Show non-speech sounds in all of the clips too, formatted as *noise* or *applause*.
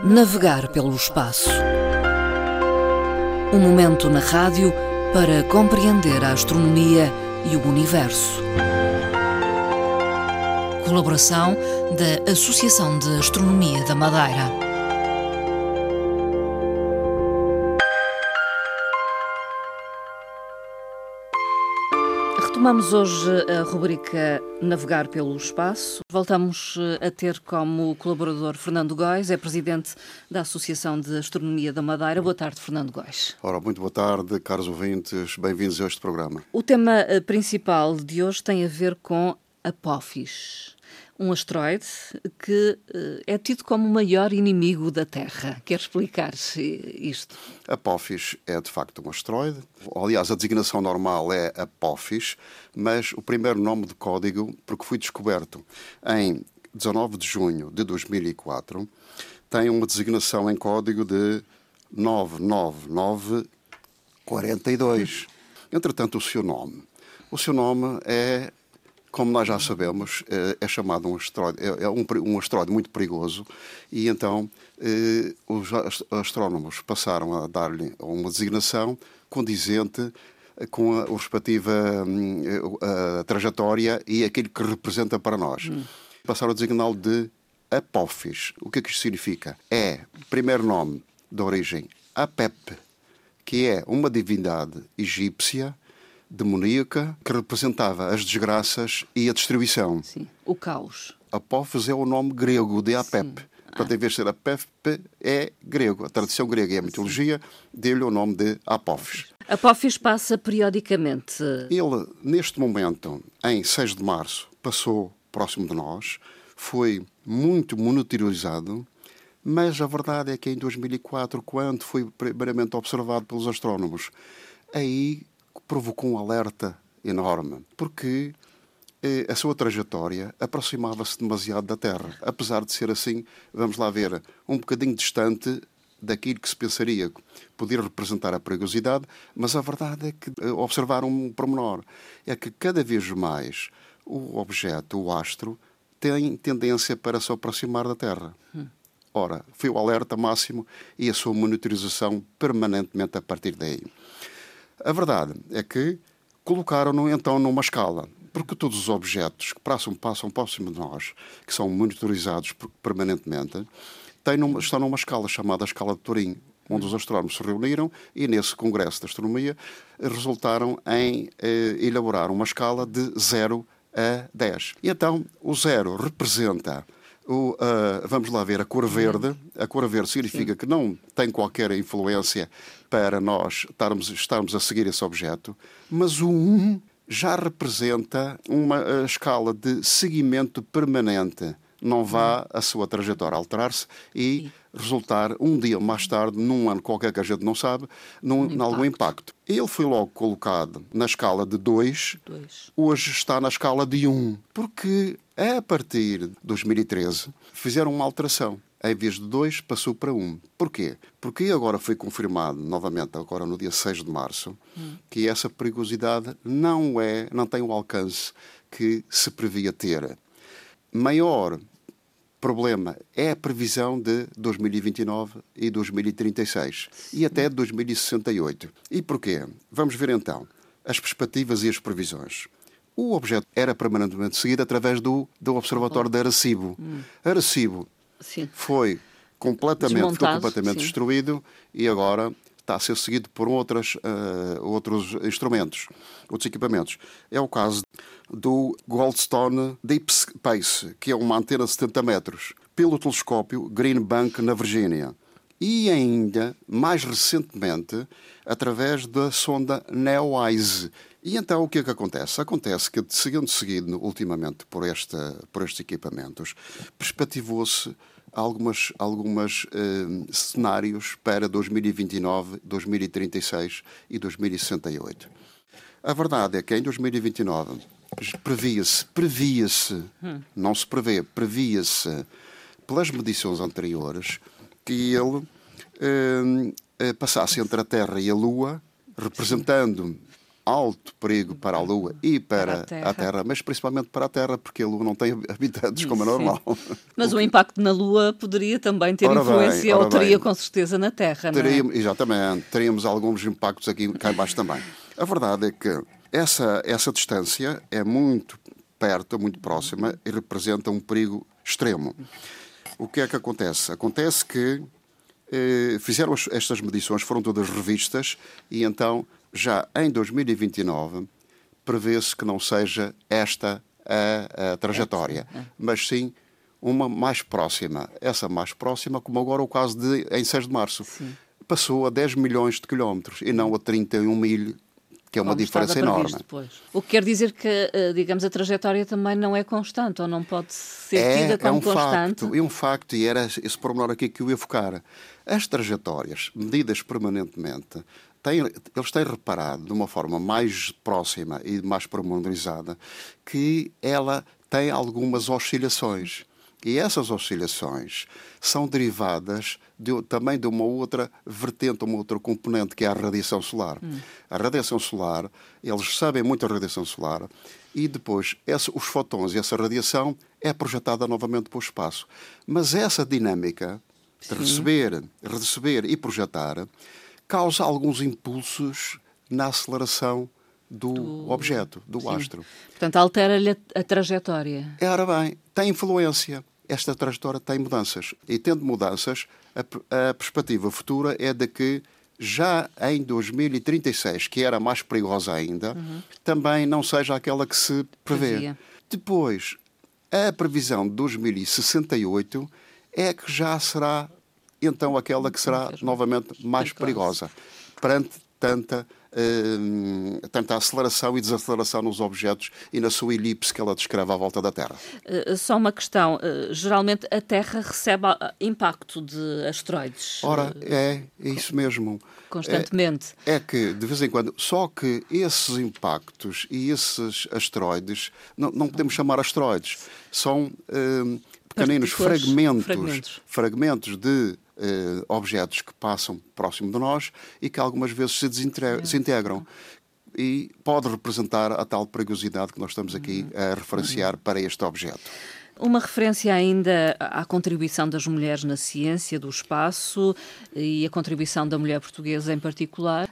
Navegar pelo espaço. Um momento na rádio para compreender a astronomia e o universo. Colaboração da Associação de Astronomia da Madeira. Retomamos hoje a rubrica Navegar pelo Espaço. Voltamos eh, a ter como colaborador Fernando Góis, é presidente da Associação de Astronomia da Madeira. Boa tarde, Fernando Góis. Ora, muito boa tarde, caros ouvintes, bem-vindos a este programa. O tema eh, principal de hoje tem a ver com Apophis um asteroide que uh, é tido como o maior inimigo da Terra. Quer explicar isto? Apophis é de facto um asteroide. Aliás, a designação normal é Apophis, mas o primeiro nome de código, porque foi descoberto em 19 de junho de 2004, tem uma designação em código de 99942. Entretanto, o seu nome. O seu nome é como nós já sabemos, eh, é chamado um asteroide, é, é um, um asteroide muito perigoso e então eh, os astrónomos passaram a dar-lhe uma designação condizente com a, a respectiva hum, a trajetória e aquilo que representa para nós. Hum. Passaram a designá-lo de Apophis. O que é que isto significa? É, primeiro nome de origem Apep, que é uma divindade egípcia demoníaca que representava as desgraças e a destruição. Sim, o caos. Apophis é o nome grego de Apep. Sim. Portanto, em vez de ser Apep, é grego. A tradição grega e a mitologia deu-lhe o nome de Apophis. Apophis passa periodicamente. Ele, neste momento, em 6 de março, passou próximo de nós, foi muito monitorizado, mas a verdade é que em 2004, quando foi primeiramente observado pelos astrónomos, aí provocou um alerta enorme, porque eh, a sua trajetória aproximava-se demasiado da Terra. Apesar de ser assim, vamos lá ver, um bocadinho distante daquilo que se pensaria poder representar a perigosidade, mas a verdade é que eh, observar um pormenor é que cada vez mais o objeto, o astro, tem tendência para se aproximar da Terra. Hum. Ora, foi o alerta máximo e a sua monitorização permanentemente a partir daí. A verdade é que colocaram-no então numa escala, porque todos os objetos que passam, passam próximo de nós, que são monitorizados permanentemente, têm numa, estão numa escala chamada escala de Turim, onde os astrónomos se reuniram e nesse congresso de astronomia resultaram em eh, elaborar uma escala de 0 a 10. E então o 0 representa o, uh, vamos lá ver, a cor verde. A cor verde significa Sim. que não tem qualquer influência para nós estarmos, estarmos a seguir esse objeto, mas o 1 já representa uma escala de seguimento permanente. Não vá a sua trajetória alterar-se e Sim. resultar um dia mais tarde, num ano qualquer que a gente não sabe, num, um impacto. algum impacto. Ele foi logo colocado na escala de 2, hoje está na escala de 1, um, porque a partir de 2013 fizeram uma alteração em vez de 2, passou para 1. Um. Porquê? Porque agora foi confirmado novamente, agora no dia 6 de março, hum. que essa perigosidade não é, não tem o alcance que se previa ter. Maior problema é a previsão de 2029 e 2036 Sim. e até 2068. E porquê? Vamos ver então as perspectivas e as previsões. O objeto era permanentemente seguido através do, do Observatório de Arecibo. Hum. Arecibo sim. foi completamente, ficou completamente sim. destruído e agora está a ser seguido por outras, uh, outros instrumentos, outros equipamentos. É o caso do Goldstone Deep Space, que é uma antena de 70 metros, pelo telescópio Green Bank, na Virgínia. E ainda, mais recentemente, através da sonda NEOWISE. E então o que é que acontece? Acontece que, seguindo seguido ultimamente por, esta, por estes equipamentos, perspectivou-se algumas, algumas uh, cenários para 2029, 2036 e 2068. A verdade é que em 2029 previa-se, previa-se, hum. não se prevê, previa-se pelas medições anteriores que ele passasse entre a Terra e a Lua, representando alto perigo para a Lua e para, Para a Terra. a Terra, mas principalmente para a Terra, porque a Lua não tem habitantes como é normal. Mas o impacto na Lua poderia também ter Ora bem, influência, ora ou teria bem. com certeza na Terra, não é? Teríamos, exatamente, teríamos alguns impactos aqui cá embaixo também. A verdade é que essa, essa distância é muito perto, muito próxima e representa um perigo extremo. O que é que acontece? Acontece que eh, fizeram as- estas medições, foram todas revistas e então já em 2029 prevê-se que não seja esta a, a trajetória, mas sim uma mais próxima. Essa mais próxima, como agora o caso de em 6 de março, passou a 10 milhões de quilómetros e não a 31 mil, que é uma diferença enorme. previsto. O que quer dizer que, eh, digamos, a trajetória também não é constante, ou não pode ser tida É, como é um constante. facto, é um facto, e era esse pormenor aqui que eu ia focar. As trajetórias, medidas permanentemente, têm, eles têm reparado de uma forma mais próxima e mais pormenorizada que ela tem algumas oscilações. E essas oscilações são derivadas de- também de uma outra vertente, uma outra componente, que é a radiação solar. A radiação solar, eles sabem muito a radiação solar, e depois esse- os fotões e essa radiação é projetada novamente para o espaço. Mas essa dinâmica de receber, receber e projetar causa alguns impulsos na aceleração do, objeto, do astro. Portanto, altera-lhe a, a trajetória. Ora bem, tem influência. Esta trajetória tem mudanças. E tendo mudanças, a, a perspectiva futura é de que já em 2036, que era mais perigosa ainda, também não seja aquela que se prevê. Previa. Depois, a previsão de 2068 é que já será então aquela que será novamente mais Perigosa. perigosa perante tanta, hum, tanta aceleração e desaceleração nos objetos e na sua elipse que ela descreve à volta da Terra. Eh, só uma questão. eh, geralmente a Terra recebe ah, impacto de asteroides Ora, eh, é, é isso mesmo. constantemente. É que, de vez em quando, só que esses impactos e esses asteroides, não, não podemos chamar asteroides, são hum, pequeninos fragmentos, fragmentos. fragmentos de eh, objetos que passam próximo de nós e que algumas vezes se desintre- desintegram. E pode representar a tal perigosidade que nós estamos aqui a referenciar para este objeto. Uma referência ainda à contribuição das mulheres na ciência do espaço e a contribuição da mulher portuguesa em particular.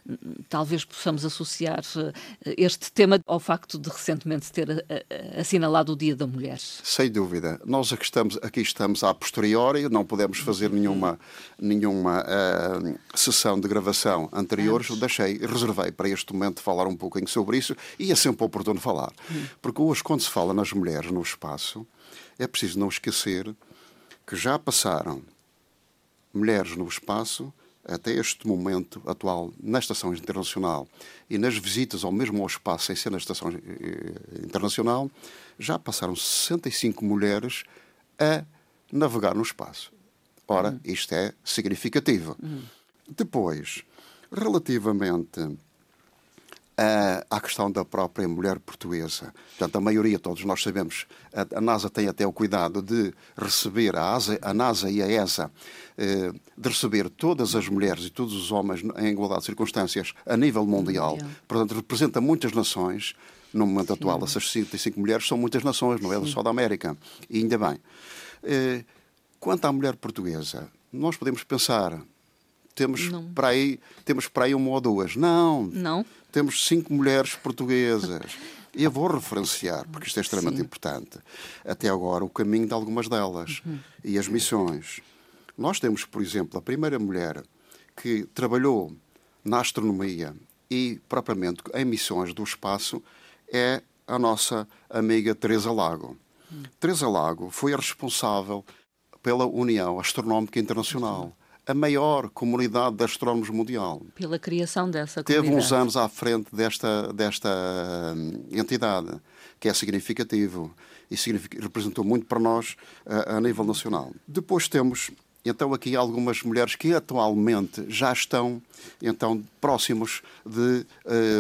Talvez possamos associar eh, este tema ao facto de recentemente ter eh, eh, assinalado o Dia da Mulher. Sem dúvida. Nós aqui estamos, aqui estamos a posteriori, não podemos fazer nenhuma, nenhuma ah, sessão de gravação anterior. Deixei, reservei para este momento falar um pouquinho sobre isso e é sempre oportuno falar. Porque hoje, quando se fala nas mulheres no espaço, é preciso não esquecer que já passaram mulheres no espaço até este momento atual na Estação Internacional e nas visitas ao mesmo ao espaço sem ser na Estação eh, Internacional, já passaram 65 mulheres a navegar no espaço. Ora, isto é significativo. Depois, relativamente a- à questão da própria mulher portuguesa. Portanto, a maioria, todos nós sabemos, a, a NASA tem até o cuidado de receber, a, ASA, a NASA e a ESA, eh, de receber todas as mulheres e todos os homens em igualdade de circunstâncias a nível mundial. Mundial. Portanto, representa muitas nações. No momento atual, essas 65 mulheres são muitas nações, não é só da América. E ainda bem. Eh, quanto à mulher portuguesa, nós podemos pensar, temos Não. para, aí, temos para aí uma ou duas. Não, Não? temos cinco mulheres portuguesas. *laughs* E eu vou referenciar, porque isto é extremamente Sim. importante, até agora o caminho de algumas delas e as missões. Nós temos, por exemplo, a primeira mulher que trabalhou na astronomia e propriamente em missões do espaço é a nossa amiga Teresa Lago. Teresa Lago foi a responsável pela União Astronómica Internacional, a maior comunidade de astrónomos mundial Pela criação dessa teve comunidade. uns anos à frente desta, desta hum, entidade, que é significativo e significa- representou muito para nós a, a nível nacional. Depois temos, então, aqui algumas mulheres que atualmente já estão, então, próximos de,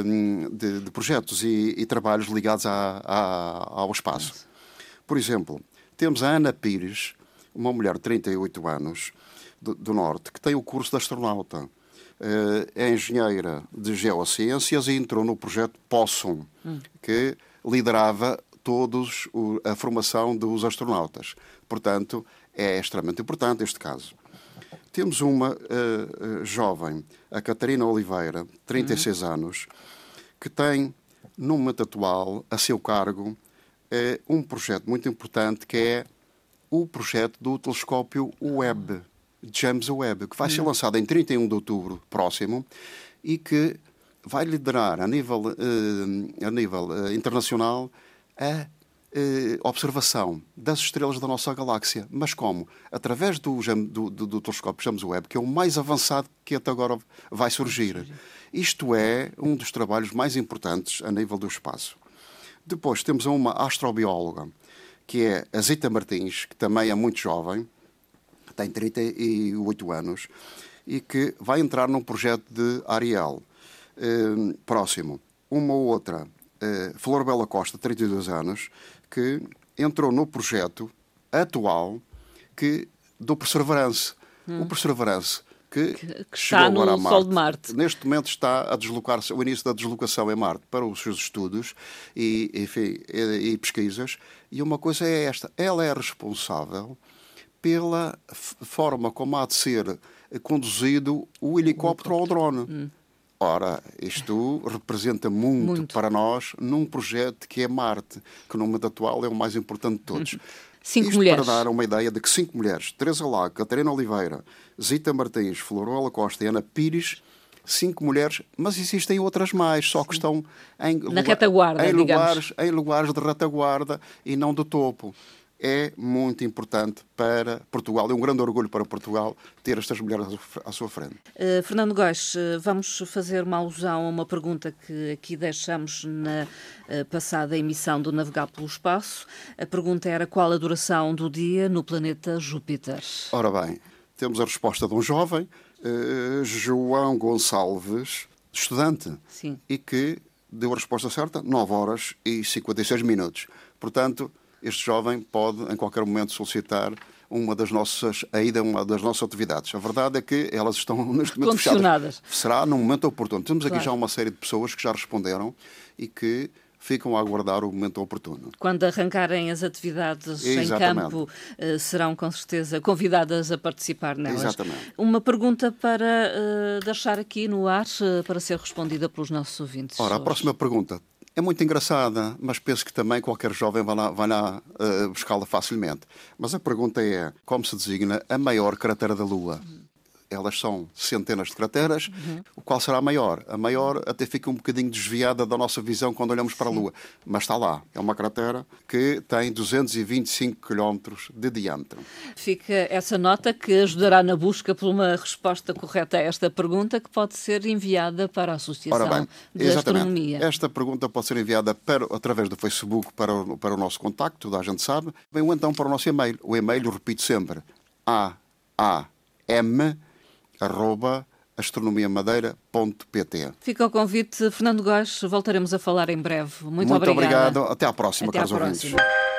hum, de, de projetos e, e trabalhos ligados à- à- ao espaço. Por exemplo, temos a Ana Pires, uma mulher de 38 anos, do, do Norte, que tem o curso de astronauta. é engenheira de geociências e entrou no projeto POSSUM, que liderava todos a formação dos astronautas. Portanto, é extremamente importante este caso. Temos uma uh, jovem, a Catarina Oliveira, 36 uhum. anos, que tem, no momento atual, a seu cargo, uh, um projeto muito importante que é o projeto do telescópio Webb, James Webb, que vai ser lançado em 31 de outubro próximo e que vai liderar a nível, uh, a nível internacional a eh, observação das estrelas da nossa galáxia. Mas como? Através do, do, do, do telescópio James Webb, que é o mais avançado que até agora vai surgir. Isto é um dos trabalhos mais importantes a nível do espaço. Depois temos uma astrobióloga, que é a Zita Martins, que também é muito jovem, tem 38 anos, e que vai entrar num projeto de Ariel eh, próximo. Uma outra, eh, Flor Bela Costa, 32 anos, que entrou no projeto atual que, do Perseverance. Hum. O Perseverance que, que, que está no agora a Marte. Sol de Marte. Neste momento está a deslocar-se, o início da deslocação em Marte para os seus estudos e, enfim, e, e pesquisas. E uma coisa é esta: ela é responsável pela forma como há de ser conduzido o helicóptero ou o drone. Hum. Ora, isto representa muito, muito, para nós num projeto que é Marte, que no momento atual é o mais importante de todos. Cinco isto mulheres. para dar uma ideia de que cinco mulheres, Teresa Lago, Catarina Oliveira, Zita Martins, Florola Costa e Ana Pires, cinco mulheres, mas existem outras mais, só que estão em, Na retaguarda, em, lugares, em lugares de retaguarda e não do topo é muito importante para Portugal. É um grande orgulho para Portugal ter estas mulheres à sua frente. Uh, Fernando Góes, uh, vamos fazer uma alusão a uma pergunta que aqui deixamos na uh, passada emissão do Navegar pelo Espaço. A pergunta era qual a duração do dia no planeta Júpiter? Ora bem, temos a resposta de um jovem, João Gonçalves, estudante, Sim. e que deu a resposta certa, 9 horas e 56 minutos. Portanto, este jovem pode, em qualquer momento, solicitar uma das nossas, a ida a uma das nossas atividades. A verdade é que elas estão *laughs* neste momento fechadas. Será no momento oportuno. Temos aqui claro. já uma série de pessoas que já responderam e que ficam a aguardar o momento oportuno. Quando arrancarem as atividades Exatamente. em campo, eh, serão com certeza convidadas a participar nelas. Exatamente. Uma pergunta para uh, deixar aqui no ar, uh, para ser respondida pelos nossos ouvintes. Ora, a próxima pergunta é muito engraçada, mas penso que também qualquer jovem vai lá, vai lá uh, buscá-la facilmente. Mas a pergunta é: como se designa a maior cratera da Lua? Elas são centenas de crateras. Uhum. O qual será a maior? A maior até fica um bocadinho desviada da nossa visão quando olhamos para a Lua, mas está lá. É uma cratera que tem 225 km de diâmetro. Fica essa nota que ajudará na busca por uma resposta correta a esta pergunta, que pode ser enviada para a Associação bem, de exatamente. Astronomia. Esta pergunta pode ser enviada para, através do Facebook para o, para o nosso contacto, toda a gente sabe, ou então para o nosso e-mail. O e-mail, repito sempre, a a m arroba astronomiamadeira.pt. Fica o convite, Fernando Góes, voltaremos a falar em breve. Muito, Muito obrigado. Até à próxima, Até caros à próxima. ouvintes.